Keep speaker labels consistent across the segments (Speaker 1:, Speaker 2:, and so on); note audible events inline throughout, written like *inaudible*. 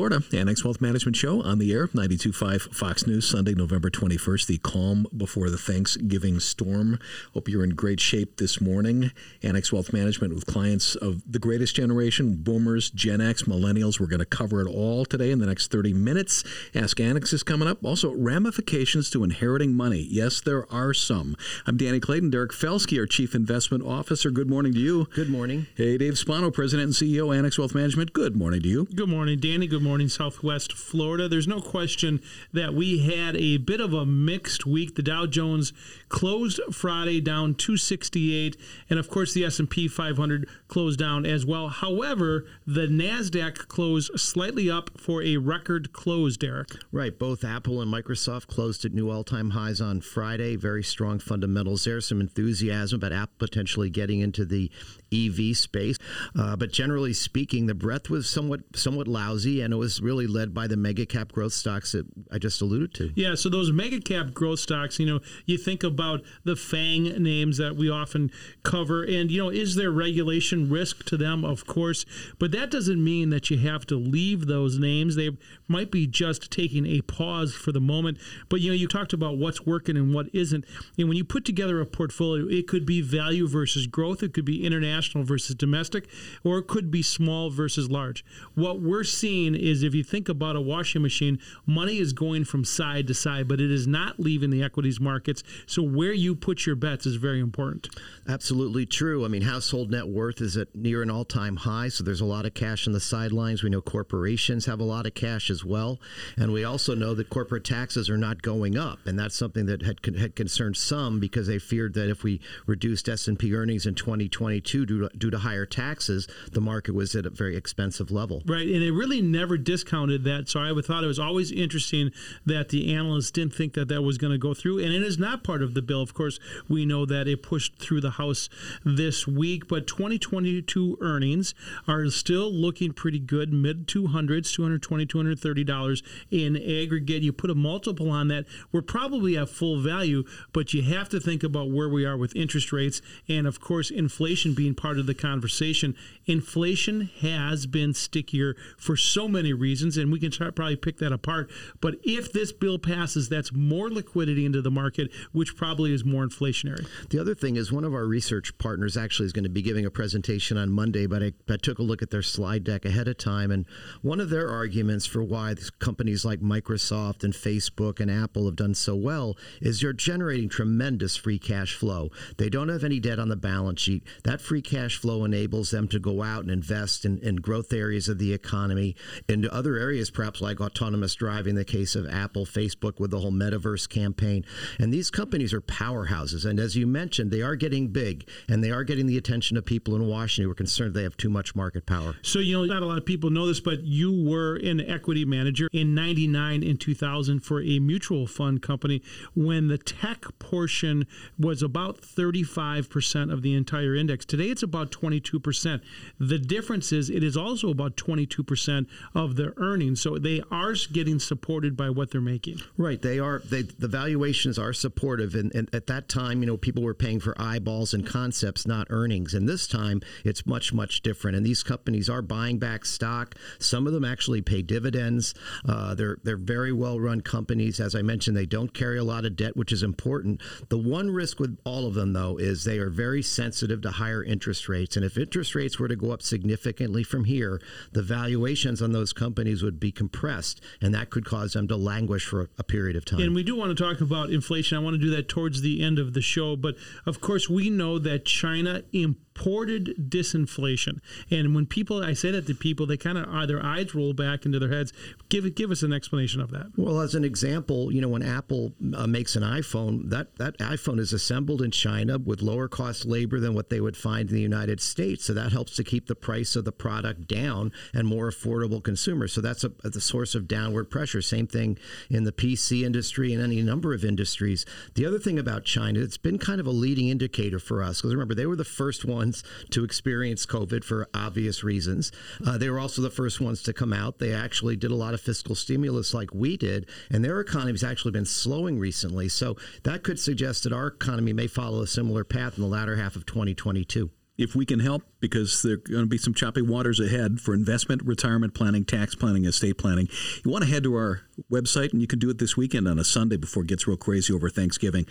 Speaker 1: Annex Wealth Management Show on the air, 92.5 Fox News, Sunday, November 21st, the calm before the Thanksgiving storm. Hope you're in great shape this morning. Annex Wealth Management with clients of the greatest generation, boomers, Gen X, millennials. We're going to cover it all today in the next 30 minutes. Ask Annex is coming up. Also, ramifications to inheriting money. Yes, there are some. I'm Danny Clayton. Derek Felsky, our Chief Investment Officer. Good morning to you.
Speaker 2: Good morning.
Speaker 1: Hey, Dave Spano, President and CEO, Annex Wealth Management. Good morning to you.
Speaker 3: Good morning, Danny. Good morning, Southwest Florida. There's no question that we had a bit of a mixed week. The Dow Jones closed Friday down 268, and of course the S&P 500 closed down as well. However, the Nasdaq closed slightly up for a record close. Derek.
Speaker 2: Right. Both Apple and Microsoft closed at new all-time highs on Friday. Very strong fundamentals there. Some enthusiasm about Apple potentially getting into the EV space. Uh, but generally speaking, the breadth was somewhat somewhat lousy, and it was really led by the mega cap growth stocks that I just alluded to.
Speaker 3: Yeah, so those mega cap growth stocks, you know, you think about the FANG names that we often cover, and you know, is there regulation risk to them? Of course, but that doesn't mean that you have to leave those names. They might be just taking a pause for the moment. But you know, you talked about what's working and what isn't, and when you put together a portfolio, it could be value versus growth, it could be international international versus domestic, or it could be small versus large. What we're seeing is if you think about a washing machine, money is going from side to side, but it is not leaving the equities markets. So where you put your bets is very important.
Speaker 2: Absolutely true. I mean, household net worth is at near an all time high, so there's a lot of cash on the sidelines. We know corporations have a lot of cash as well. And we also know that corporate taxes are not going up. And that's something that had, had concerned some because they feared that if we reduced S&P earnings in 2022 due to, due to higher taxes, the market was at a very expensive level.
Speaker 3: Right. And it really never discounted that. So I thought it was always interesting that the analysts didn't think that that was going to go through. And it is not part of the bill. Of course, we know that it pushed through the House this week, but 2022 earnings are still looking pretty good, mid 200s, 220, 230 dollars in aggregate. You put a multiple on that, we're probably at full value, but you have to think about where we are with interest rates and, of course, inflation being part of the conversation. Inflation has been stickier for so many reasons, and we can try, probably pick that apart. But if this bill passes, that's more liquidity into the market, which probably is more inflationary.
Speaker 2: The other thing is one of our research partners actually is going to be giving a presentation on Monday, but I, I took a look at their slide deck ahead of time, and one of their arguments for why companies like Microsoft and Facebook and Apple have done so well is you're generating tremendous free cash flow. They don't have any debt on the balance sheet. That free cash flow enables them to go out and invest in, in growth areas of the economy, into other areas, perhaps like autonomous driving, the case of Apple, Facebook with the whole metaverse campaign. And these companies are powerhouses. And as you mentioned, they are getting big and they are getting the attention of people in Washington who are concerned they have too much market power.
Speaker 3: So, you know, not a lot of people know this, but you were an equity manager in 99 and 2000 for a mutual fund company when the tech portion was about 35% of the entire index. Today it's about 22%. The difference is it is also about 22% of their earnings. So they are getting supported by what they're making.
Speaker 2: Right. They are, they, the valuations are supportive. And, and at that time, you know, people were paying for eyeballs and concepts, not earnings. And this time it's much, much different. And these companies are buying back stock. Some of them actually pay dividends. Uh, they're, they're very well run companies. As I mentioned, they don't carry a lot of debt, which is important. The one risk with all of them, though, is they are very sensitive to higher interest rates. And if interest rates were to go up significantly from here, the valuations on those companies would be compressed, and that could cause them to languish for a, a period of time.
Speaker 3: And we do want to talk about inflation. I want to do that towards the end of the show. But of course, we know that China imports purported disinflation. And when people, I say that to people, they kind of uh, their eyes roll back into their heads. Give give us an explanation of that.
Speaker 2: Well, as an example, you know, when Apple uh, makes an iPhone, that that iPhone is assembled in China with lower cost labor than what they would find in the United States. So that helps to keep the price of the product down and more affordable consumers. So that's a, the source of downward pressure. Same thing in the PC industry and any number of industries. The other thing about China, it's been kind of a leading indicator for us because remember they were the first ones to experience COVID for obvious reasons. Uh, they were also the first ones to come out. They actually did a lot of fiscal stimulus like we did, and their economy has actually been slowing recently. So that could suggest that our economy may follow a similar path in the latter half of 2022
Speaker 1: if we can help, because there are going to be some choppy waters ahead for investment, retirement planning, tax planning, estate planning, you want to head to our website, and you can do it this weekend on a Sunday before it gets real crazy over Thanksgiving.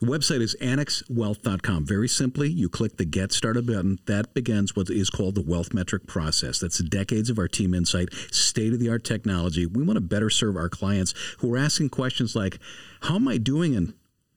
Speaker 1: The website is annexwealth.com. Very simply, you click the Get Started button. That begins what is called the wealth metric process. That's decades of our team insight, state of the art technology. We want to better serve our clients who are asking questions like, How am I doing? And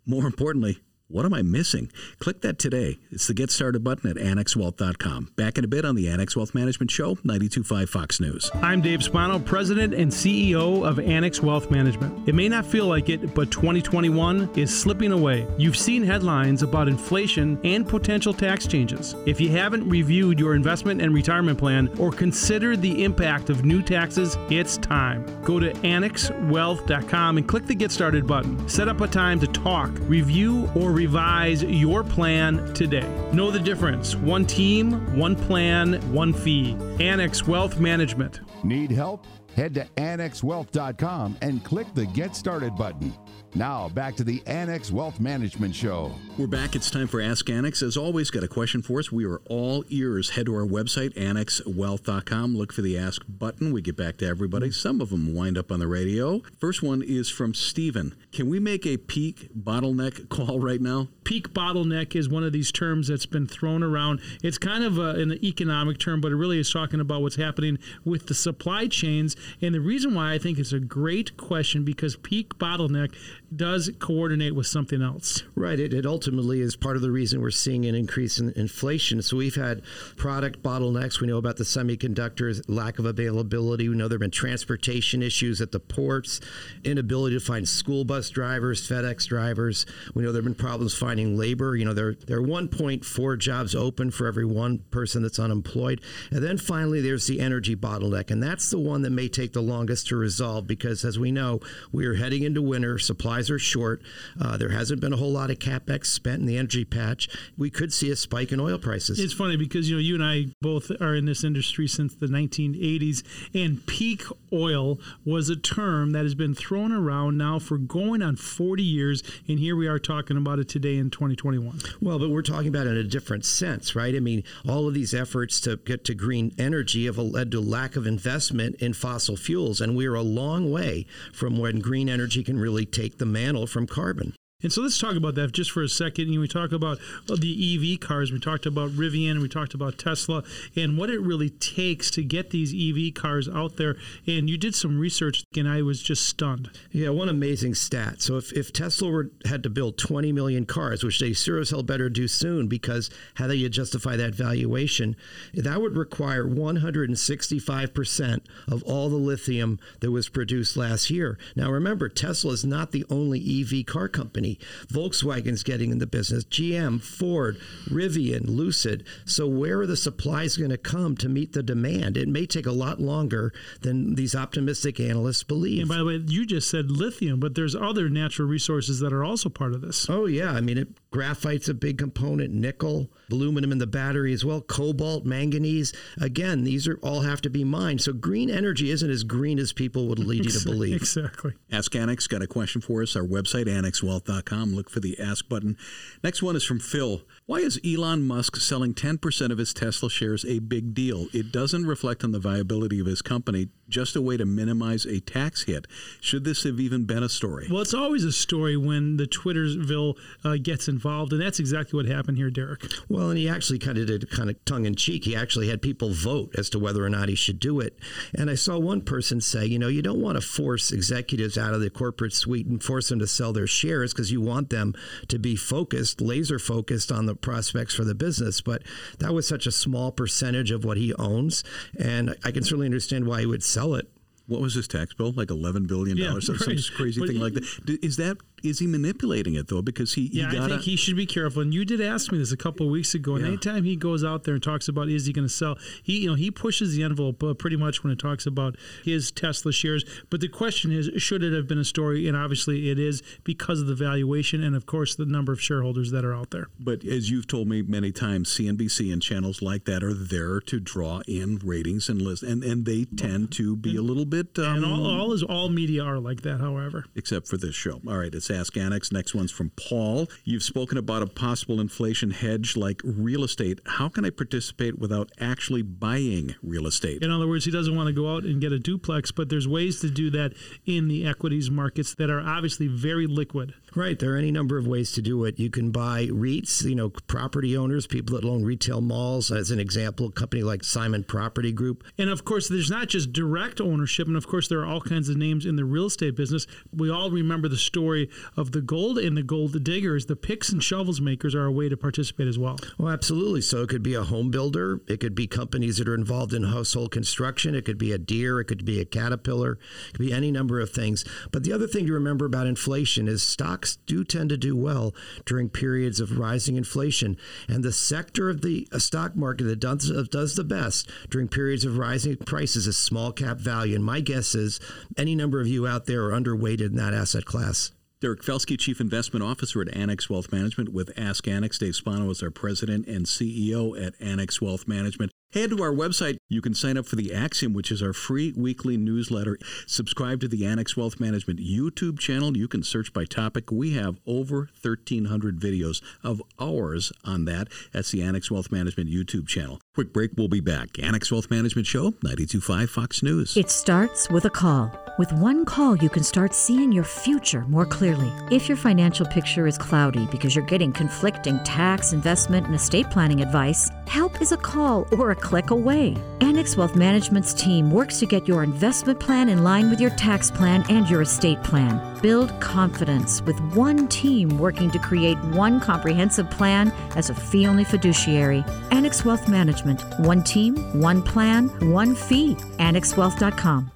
Speaker 1: more importantly, what am I missing? Click that today. It's the Get Started button at annexwealth.com. Back in a bit on the Annex Wealth Management Show, 92.5 Fox News.
Speaker 3: I'm Dave Spano, President and CEO of Annex Wealth Management. It may not feel like it, but 2021 is slipping away. You've seen headlines about inflation and potential tax changes. If you haven't reviewed your investment and retirement plan or considered the impact of new taxes, it's time. Go to annexwealth.com and click the Get Started button. Set up a time to talk, review, or revise your plan today. Know the difference. One team, one plan, one fee. Annex Wealth Management.
Speaker 4: Need help? Head to annexwealth.com and click the Get Started button. Now, back to the Annex Wealth Management Show.
Speaker 1: We're back. It's time for Ask Annex. As always, got a question for us. We are all ears. Head to our website, annexwealth.com. Look for the Ask button. We get back to everybody. Some of them wind up on the radio. First one is from Stephen. Can we make a peak bottleneck *laughs* call right now?
Speaker 3: Peak bottleneck is one of these terms that's been thrown around. It's kind of a, an economic term, but it really is talking about what's happening with the supply chains. And the reason why I think it's a great question because peak bottleneck does coordinate with something else.
Speaker 2: Right. It, it ultimately is part of the reason we're seeing an increase in inflation. So we've had product bottlenecks. We know about the semiconductors, lack of availability. We know there have been transportation issues at the ports, inability to find school bus drivers, FedEx drivers. We know there have been problems finding labor. You know, there, there are 1.4 jobs open for every one person that's unemployed. And then finally, there's the energy bottleneck. And that's the one that may take the longest to resolve because, as we know, we are heading into winter. Supplies are short. Uh, there hasn't been a whole lot of capex spent in the energy patch. We could see a spike in oil prices.
Speaker 3: It's funny because you know you and I both are in this industry since the 1980s, and peak oil was a term that has been thrown around now for going on 40 years, and here we are talking about it today in 2021.
Speaker 2: Well, but we're talking about it in a different sense, right? I mean, all of these efforts to get to green energy have led to lack of investment in fossil fuels, and we're a long way from when green energy can really take the mantle from carbon.
Speaker 3: And so let's talk about that just for a second. You know, we talk about uh, the EV cars, we talked about Rivian, we talked about Tesla, and what it really takes to get these EV cars out there. And you did some research, and I was just stunned.
Speaker 2: Yeah, one amazing stat. So if, if Tesla were, had to build 20 million cars, which they sure as hell better do soon, because how do you justify that valuation? That would require 165% of all the lithium that was produced last year. Now remember, Tesla is not the only EV car company. Volkswagen's getting in the business, GM, Ford, Rivian, Lucid. So where are the supplies going to come to meet the demand? It may take a lot longer than these optimistic analysts believe.
Speaker 3: And by the way, you just said lithium, but there's other natural resources that are also part of this.
Speaker 2: Oh yeah, I mean, it, graphite's a big component, nickel, aluminum in the battery as well, cobalt, manganese. Again, these are all have to be mined. So green energy isn't as green as people would lead you to *laughs* believe.
Speaker 3: Exactly.
Speaker 1: Ask Annex got a question for us. Our website, annexwealth.com Look for the ask button. Next one is from Phil. Why is Elon Musk selling 10% of his Tesla shares a big deal? It doesn't reflect on the viability of his company, just a way to minimize a tax hit. Should this have even been a story?
Speaker 3: Well, it's always a story when the Twitterville uh, gets involved involved, and that's exactly what happened here, Derek.
Speaker 2: Well, and he actually kind of did kind of tongue in cheek. He actually had people vote as to whether or not he should do it. And I saw one person say, you know, you don't want to force executives out of the corporate suite and force them to sell their shares because you want them to be focused, laser focused on the prospects for the business. But that was such a small percentage of what he owns. And I can certainly understand why he would sell it.
Speaker 1: What was his tax bill? Like eleven billion dollars,
Speaker 3: Yeah,
Speaker 1: some
Speaker 3: right.
Speaker 1: crazy
Speaker 3: But
Speaker 1: thing
Speaker 3: he-
Speaker 1: like that. Is that is he manipulating it though? Because he,
Speaker 3: Yeah,
Speaker 1: he
Speaker 3: I think he should be careful. And you did ask me this a couple of weeks ago. And
Speaker 1: Yeah.
Speaker 3: anytime he goes out there and talks about is he going to sell, he you know he pushes the envelope uh, pretty much when it talks about his Tesla shares. But the question is, should it have been a story? And obviously, it is because of the valuation and of course the number of shareholders that are out there.
Speaker 1: But as you've told me many times, CNBC and channels like that are there to draw in ratings and list, and and they tend to be a little bit. Um,
Speaker 3: And all, all is all media are like that. However.
Speaker 1: except for this show. All right, it's Ask Annex. Next one's from Paul. You've spoken about a possible inflation hedge like real estate. How can I participate without actually buying real estate?
Speaker 3: In other words, he doesn't want to go out and get a duplex, but there's ways to do that in the equities markets that are obviously very liquid.
Speaker 2: Right. There are any number of ways to do it. You can buy REITs, you know, property owners, people that own retail malls. As an example, a company like Simon Property Group.
Speaker 3: And of course, there's not just direct ownership, and of course, there are all kinds of names in the real estate business. We all remember the story of the gold and the gold diggers. The picks and shovels makers are a way to participate as well.
Speaker 2: Well, absolutely. So it could be a home builder. It could be companies that are involved in household construction. It could be a Deere, It could be a Caterpillar. It could be any number of things. But the other thing to remember about inflation is stocks do tend to do well during periods of rising inflation. And the sector of the uh, stock market that does, does the best during periods of rising prices is small cap value. And my guess is any number of you out there are underweighted in that asset class.
Speaker 1: Derek Felsky, Chief Investment Officer at Annex Wealth Management, with Ask Annex. Dave Spano is our President and CEO at Annex Wealth Management. Head to our website. You can sign up for the Axiom, which is our free weekly newsletter. Subscribe to the Annex Wealth Management YouTube channel. You can search by topic. We have over 1,300 videos of ours on that. That's the Annex Wealth Management YouTube channel. Quick break. We'll be back. Annex Wealth Management Show, 92.5 Fox News.
Speaker 5: It starts with a call. With one call, you can start seeing your future more clearly. If your financial picture is cloudy because you're getting conflicting tax, investment, and estate planning advice, help is a call or a click away. Annex Wealth Management's team works to get your investment plan in line with your tax plan and your estate plan. Build confidence with one team working to create one comprehensive plan as a fee only fiduciary. Annex Wealth Management. One team, one plan, one fee. AnnexWealth.com.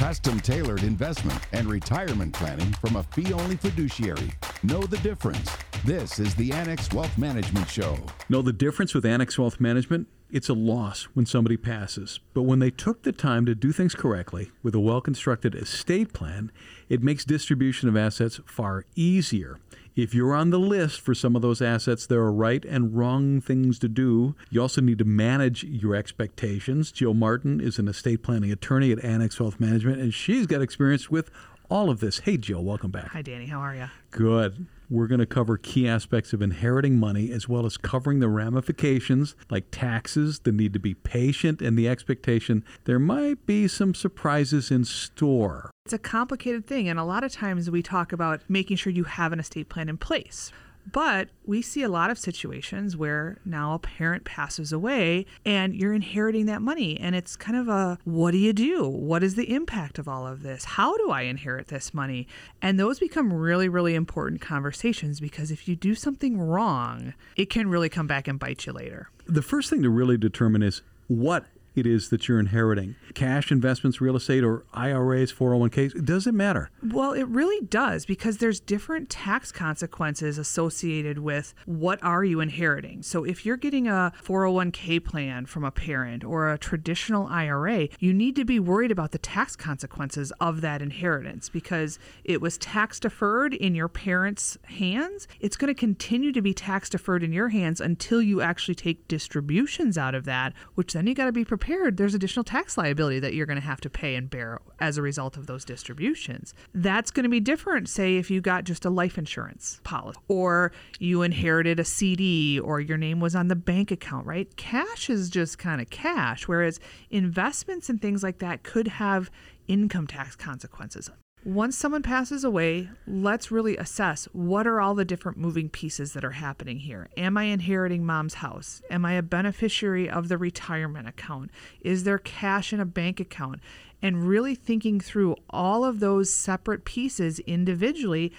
Speaker 4: Custom tailored investment and retirement planning from a fee only fiduciary. Know the difference. This is the Annex Wealth Management Show.
Speaker 1: Know the difference with Annex Wealth Management? It's a loss when somebody passes. But when they took the time to do things correctly with a well constructed estate plan, it makes distribution of assets far easier. If you're on the list for some of those assets, there are right and wrong things to do. You also need to manage your expectations. Jill Martin is an estate planning attorney at Annex Wealth Management, and she's got experience with all of this. Hey, Jill, welcome back.
Speaker 6: Hi, Danny. How are you?
Speaker 1: Good. We're going to cover key aspects of inheriting money as well as covering the ramifications like taxes, the need to be patient, and the expectation there might be some surprises in store.
Speaker 6: It's a complicated thing, and a lot of times we talk about making sure you have an estate plan in place. But we see a lot of situations where now a parent passes away and you're inheriting that money. And it's kind of a what do you do? What is the impact of all of this? How do I inherit this money? And those become really, really important conversations because if you do something wrong, it can really come back and bite you later.
Speaker 1: The first thing to really determine is what it is that you're inheriting cash investments, real estate, or IRAs, 401ks. It doesn't matter.
Speaker 6: Well, it really does because there's different tax consequences associated with what are you inheriting. So if you're getting a 401k plan from a parent or a traditional IRA, you need to be worried about the tax consequences of that inheritance because it was tax deferred in your parents' hands. It's going to continue to be tax deferred in your hands until you actually take distributions out of that, which then you got to be prepared. There's additional tax liability that you're going to have to pay and bear as a result of those distributions. That's going to be different, say, if you got just a life insurance policy or you inherited a CD or your name was on the bank account, right? Cash is just kind of cash, whereas investments and things like that could have income tax consequences. Once someone passes away, let's really assess what are all the different moving pieces that are happening here. Am I inheriting mom's house? Am I a beneficiary of the retirement account? Is there cash in a bank account? And really thinking through all of those separate pieces individually,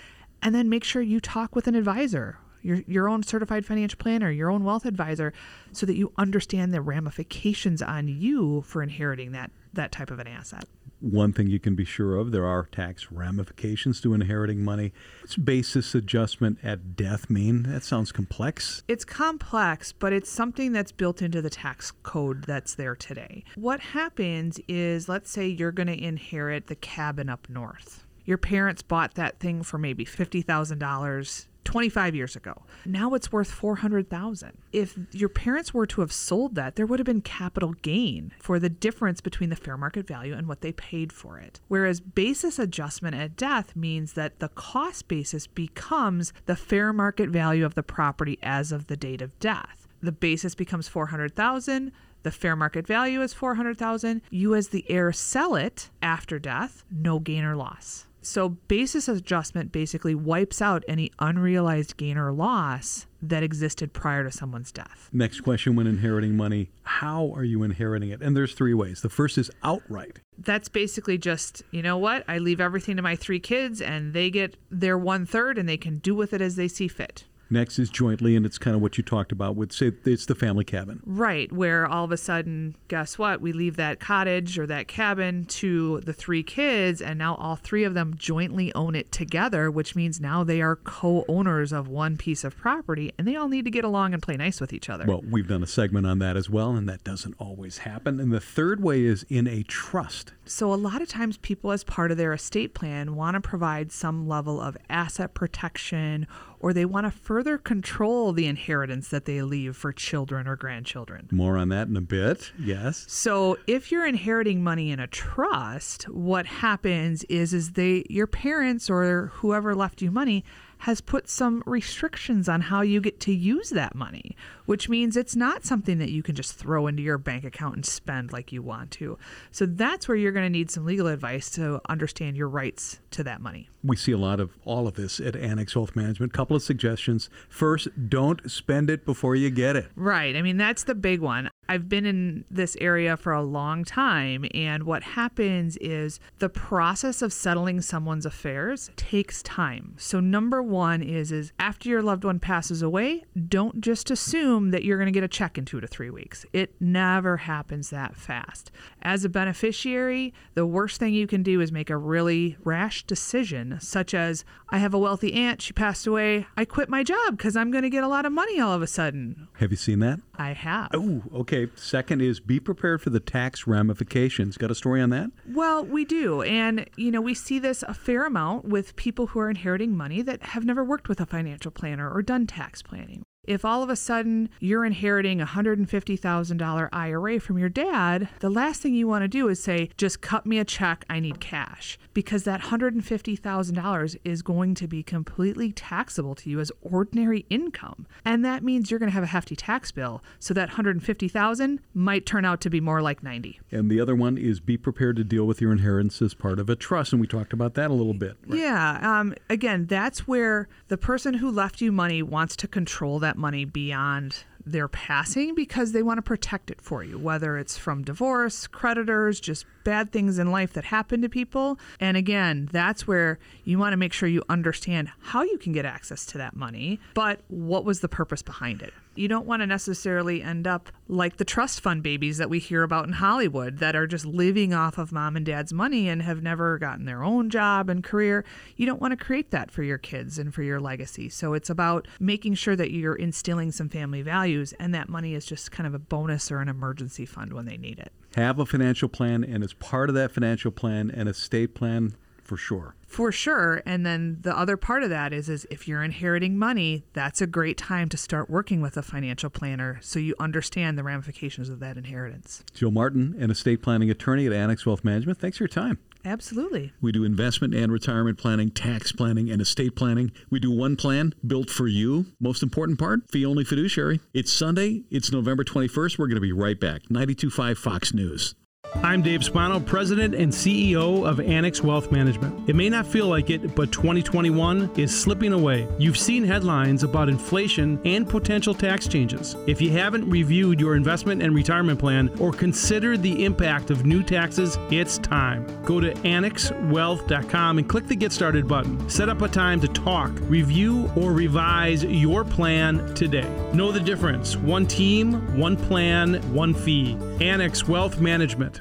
Speaker 6: and then make sure you talk with an advisor your, your own certified financial planner, your own wealth advisor, so that you understand the ramifications on you for inheriting that, that type of an asset
Speaker 7: one thing you can be sure of there are tax ramifications to inheriting money. What's basis adjustment at death mean? That sounds complex.
Speaker 6: It's complex, but it's something that's built into the tax code that's there today. What happens is, let's say you're going to inherit the cabin up north. Your parents bought that thing for maybe $50,000 25 years ago. Now it's worth 400,000. If your parents were to have sold that, there would have been capital gain for the difference between the fair market value and what they paid for it. Whereas basis adjustment at death means that the cost basis becomes the fair market value of the property as of the date of death. The basis becomes 400,000 the fair market value is 400,000 you as the heir sell it after death no gain or loss so, basis adjustment basically wipes out any unrealized gain or loss that existed prior to someone's death.
Speaker 7: Next question when inheriting money, how are you inheriting it? And there's three ways. The first is outright.
Speaker 6: That's basically just, you know what? I leave everything to my three kids and they get their one third and they can do with it as they see fit.
Speaker 7: Next is jointly, and it's kind of what you talked about with, say, it's the family cabin.
Speaker 6: Right, where all of a sudden, guess what? We leave that cottage or that cabin to the three kids, and now all three of them jointly own it together, which means now they are co owners of one piece of property, and they all need to get along and play nice with each other.
Speaker 7: Well, we've done a segment on that as well, and that doesn't always happen. And the third way is in a trust.
Speaker 6: So, a lot of times, people, as part of their estate plan, want to provide some level of asset protection or they want to further control the inheritance that they leave for children or grandchildren.
Speaker 7: More on that in a bit. Yes.
Speaker 6: So, if you're inheriting money in a trust, what happens is is they your parents or whoever left you money has put some restrictions on how you get to use that money, which means it's not something that you can just throw into your bank account and spend like you want to. So that's where you're going to need some legal advice to understand your rights to that money.
Speaker 7: We see a lot of all of this at Annex Wealth Management. Couple of suggestions. First, don't spend it before you get it.
Speaker 6: Right. I mean, that's the big one. I've been in this area for a long time, and what happens is the process of settling someone's affairs takes time. So, number one is is after your loved one passes away, don't just assume that you're going to get a check in two to three weeks. It never happens that fast. As a beneficiary, the worst thing you can do is make a really rash decision, such as I have a wealthy aunt, she passed away, I quit my job because I'm going to get a lot of money all of a sudden.
Speaker 7: Have you seen that?
Speaker 6: I have.
Speaker 7: Oh, okay. Second is be prepared for the tax ramifications. Got a story on that?
Speaker 6: Well, we do. And, you know, we see this a fair amount with people who are inheriting money that have never worked with a financial planner or done tax planning. If all of a sudden you're inheriting a $150,000 IRA from your dad, the last thing you want to do is say, just cut me a check, I need cash. Because that $150,000 is going to be completely taxable to you as ordinary income. And that means you're going to have a hefty tax bill. So that 150,000 might turn out to be more like 90.
Speaker 7: And the other one is be prepared to deal with your inheritance as part of a trust. And we talked about that a little bit.
Speaker 6: Right? Yeah. Um, again, that's where the person who left you money wants to control that that money beyond their passing because they want to protect it for you, whether it's from divorce, creditors, just bad things in life that happen to people. And again, that's where you want to make sure you understand how you can get access to that money, but what was the purpose behind it. You don't want to necessarily end up like the trust fund babies that we hear about in Hollywood that are just living off of mom and dad's money and have never gotten their own job and career. You don't want to create that for your kids and for your legacy. So it's about making sure that you're instilling some family values and that money is just kind of a bonus or an emergency fund when they need it.
Speaker 7: Have a financial plan, and as part of that financial plan, an estate plan for sure.
Speaker 6: For sure. And then the other part of that is is if you're inheriting money, that's a great time to start working with a financial planner so you understand the ramifications of that inheritance.
Speaker 7: Jill Martin, an estate planning attorney at Annex Wealth Management. Thanks for your time.
Speaker 6: Absolutely.
Speaker 1: We do investment and retirement planning, tax planning, and estate planning. We do one plan built for you. Most important part, fee only fiduciary. It's Sunday. It's November 21st. We're going to be right back. 925 Fox News.
Speaker 3: I'm Dave Spano, President and CEO of Annex Wealth Management. It may not feel like it, but 2021 is slipping away. You've seen headlines about inflation and potential tax changes. If you haven't reviewed your investment and retirement plan or considered the impact of new taxes, it's time. Go to annexwealth.com and click the Get Started button. Set up a time to talk, review, or revise your plan today. Know the difference. One team, one plan, one fee. Annex Wealth Management.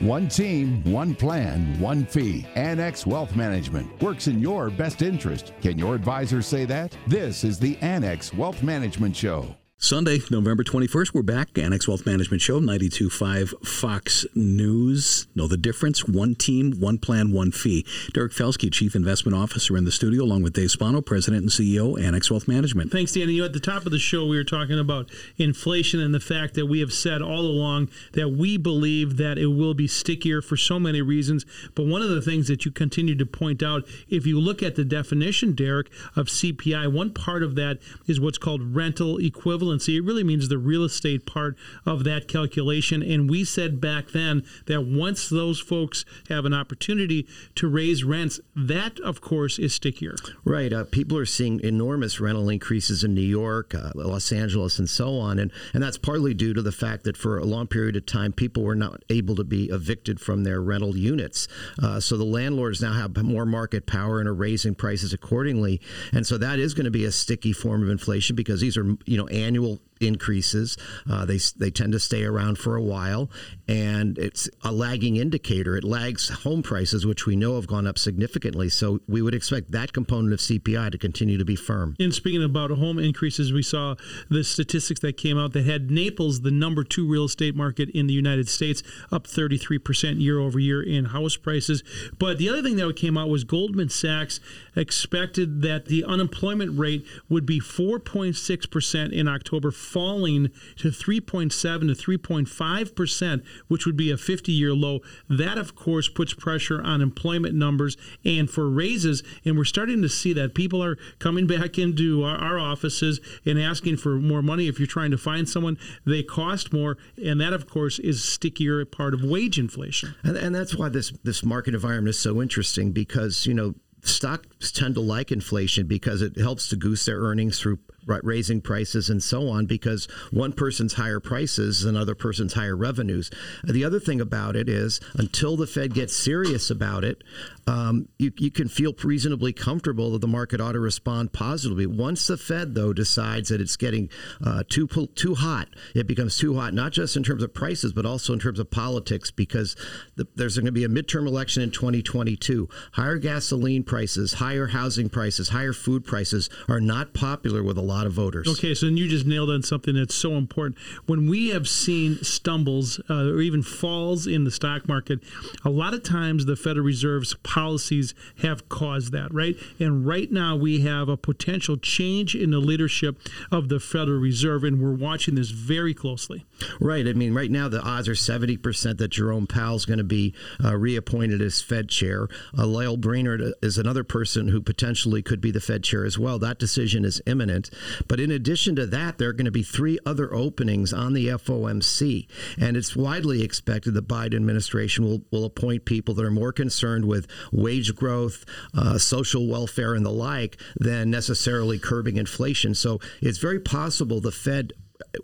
Speaker 4: One team, one plan, one fee. Annex Wealth Management works in your best interest. Can your advisor say that? This is the Annex Wealth Management Show.
Speaker 1: Sunday, November 21st, we're back. Annex Wealth Management Show, 92.5 Fox News. Know the difference? One team, one plan, one fee. Derek Felsky, Chief Investment Officer in the studio, along with Dave Spano, President and CEO, Annex Wealth Management.
Speaker 3: Thanks, Danny. You know, at the top of the show, we were talking about inflation and the fact that we have said all along that we believe that it will be stickier for so many reasons. But one of the things that you continue to point out, if you look at the definition, Derek, of CPI, one part of that is what's called rental equivalent equivalency, it really means the real estate part of that calculation. And we said back then that once those folks have an opportunity to raise rents, that, of course, is stickier.
Speaker 2: Right. Uh, people are seeing enormous rental increases in New York, uh, Los Angeles, and so on. And, and that's partly due to the fact that for a long period of time, people were not able to be evicted from their rental units. Uh, so the landlords now have more market power and are raising prices accordingly. And so that is going to be a sticky form of inflation because these are, you know, annual annual increases. Uh, they they tend to stay around for a while, and it's a lagging indicator. It lags home prices, which we know have gone up significantly. So we would expect that component of CPI to continue to be firm.
Speaker 3: And speaking about home increases, we saw the statistics that came out that had Naples, the number two real estate market in the United States, up 33% year over year in house prices. But the other thing that came out was Goldman Sachs expected that the unemployment rate would be 4.6% in October falling to 3.7 to 3.5 percent, which would be a 50 year low. That, of course, puts pressure on employment numbers and for raises. And we're starting to see that people are coming back into our, our offices and asking for more money. If you're trying to find someone, they cost more, and that, of course, is stickier part of wage inflation.
Speaker 2: And, and that's why this this market environment is so interesting because you know stocks tend to like inflation because it helps to goose their earnings through raising prices and so on because one person's higher prices is another person's higher revenues. The other thing about it is until the Fed gets serious about it, um, you, you can feel reasonably comfortable that the market ought to respond positively. Once the Fed, though, decides that it's getting uh, too too hot, it becomes too hot, not just in terms of prices, but also in terms of politics, because the, there's going to be a midterm election in 2022. Higher gasoline prices, higher housing prices, higher food prices are not popular with a lot of voters.
Speaker 3: Okay, so you just nailed on something that's so important. When we have seen stumbles uh, or even falls in the stock market, a lot of times the Federal Reserve's policies have caused that, right? And right now we have a potential change in the leadership of the Federal Reserve, and we're watching this very closely.
Speaker 2: Right. I mean, right now the odds are 70% that Jerome Powell is going to be uh, reappointed as Fed chair. Uh, Lael Brainard is another person who potentially could be the Fed chair as well. That decision is imminent. But in addition to that, there are going to be three other openings on the FOMC. And it's widely expected the Biden administration will, will appoint people that are more concerned with wage growth, uh, social welfare, and the like than necessarily curbing inflation. So it's very possible the Fed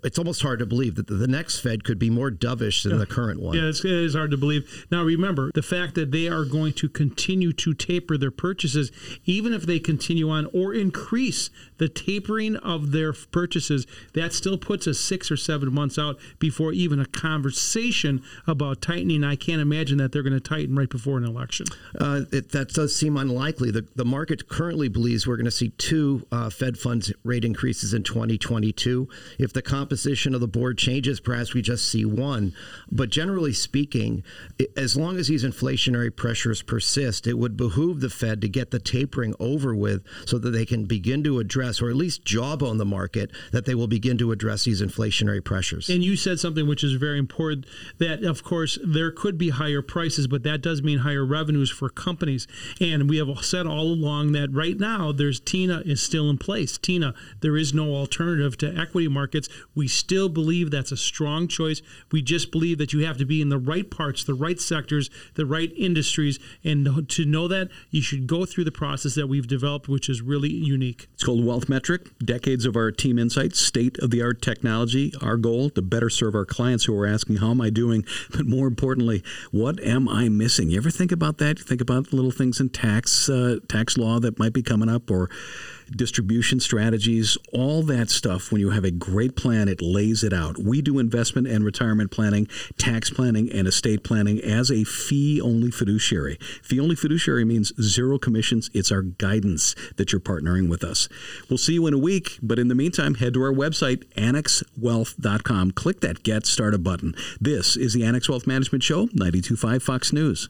Speaker 2: it's almost hard to believe that the next Fed could be more dovish than
Speaker 3: yeah.
Speaker 2: the current one.
Speaker 3: Yeah, it's, it is hard to believe. Now, remember the fact that they are going to continue to taper their purchases, even if they continue on or increase the tapering of their purchases, that still puts us six or seven months out before even a conversation about tightening. I can't imagine that they're going to tighten right before an election.
Speaker 2: Uh, it, that does seem unlikely. The, the market currently believes we're going to see two uh, Fed funds rate increases in 2022. If the composition of the board changes, perhaps we just see one. But generally speaking, as long as these inflationary pressures persist, it would behoove the Fed to get the tapering over with so that they can begin to address, or at least jawbone the market, that they will begin to address these inflationary pressures.
Speaker 3: And you said something which is very important that, of course, there could be higher prices, but that does mean higher revenues for companies. And we have said all along that right now, there's TINA is still in place. TINA, there is no alternative to equity markets We still believe that's a strong choice. We just believe that you have to be in the right parts, the right sectors, the right industries. And to know that, you should go through the process that we've developed, which is really unique.
Speaker 1: It's called Wealth Metric. Decades of our team insights, state of the art technology. Our goal to better serve our clients who are asking, How am I doing? *laughs* But more importantly, what am I missing? You ever think about that? You think about little things in tax, uh, tax law that might be coming up or distribution strategies, all that stuff. When you have a great plan, it lays it out. We do investment and retirement planning, tax planning, and estate planning as a fee only fiduciary. Fee only fiduciary means zero commissions. It's our guidance that you're partnering with us. We'll see you in a week, but in the meantime, head to our website, annexwealth.com. Click that Get Started button. This is the Annex Wealth Management Show, 925 Fox News.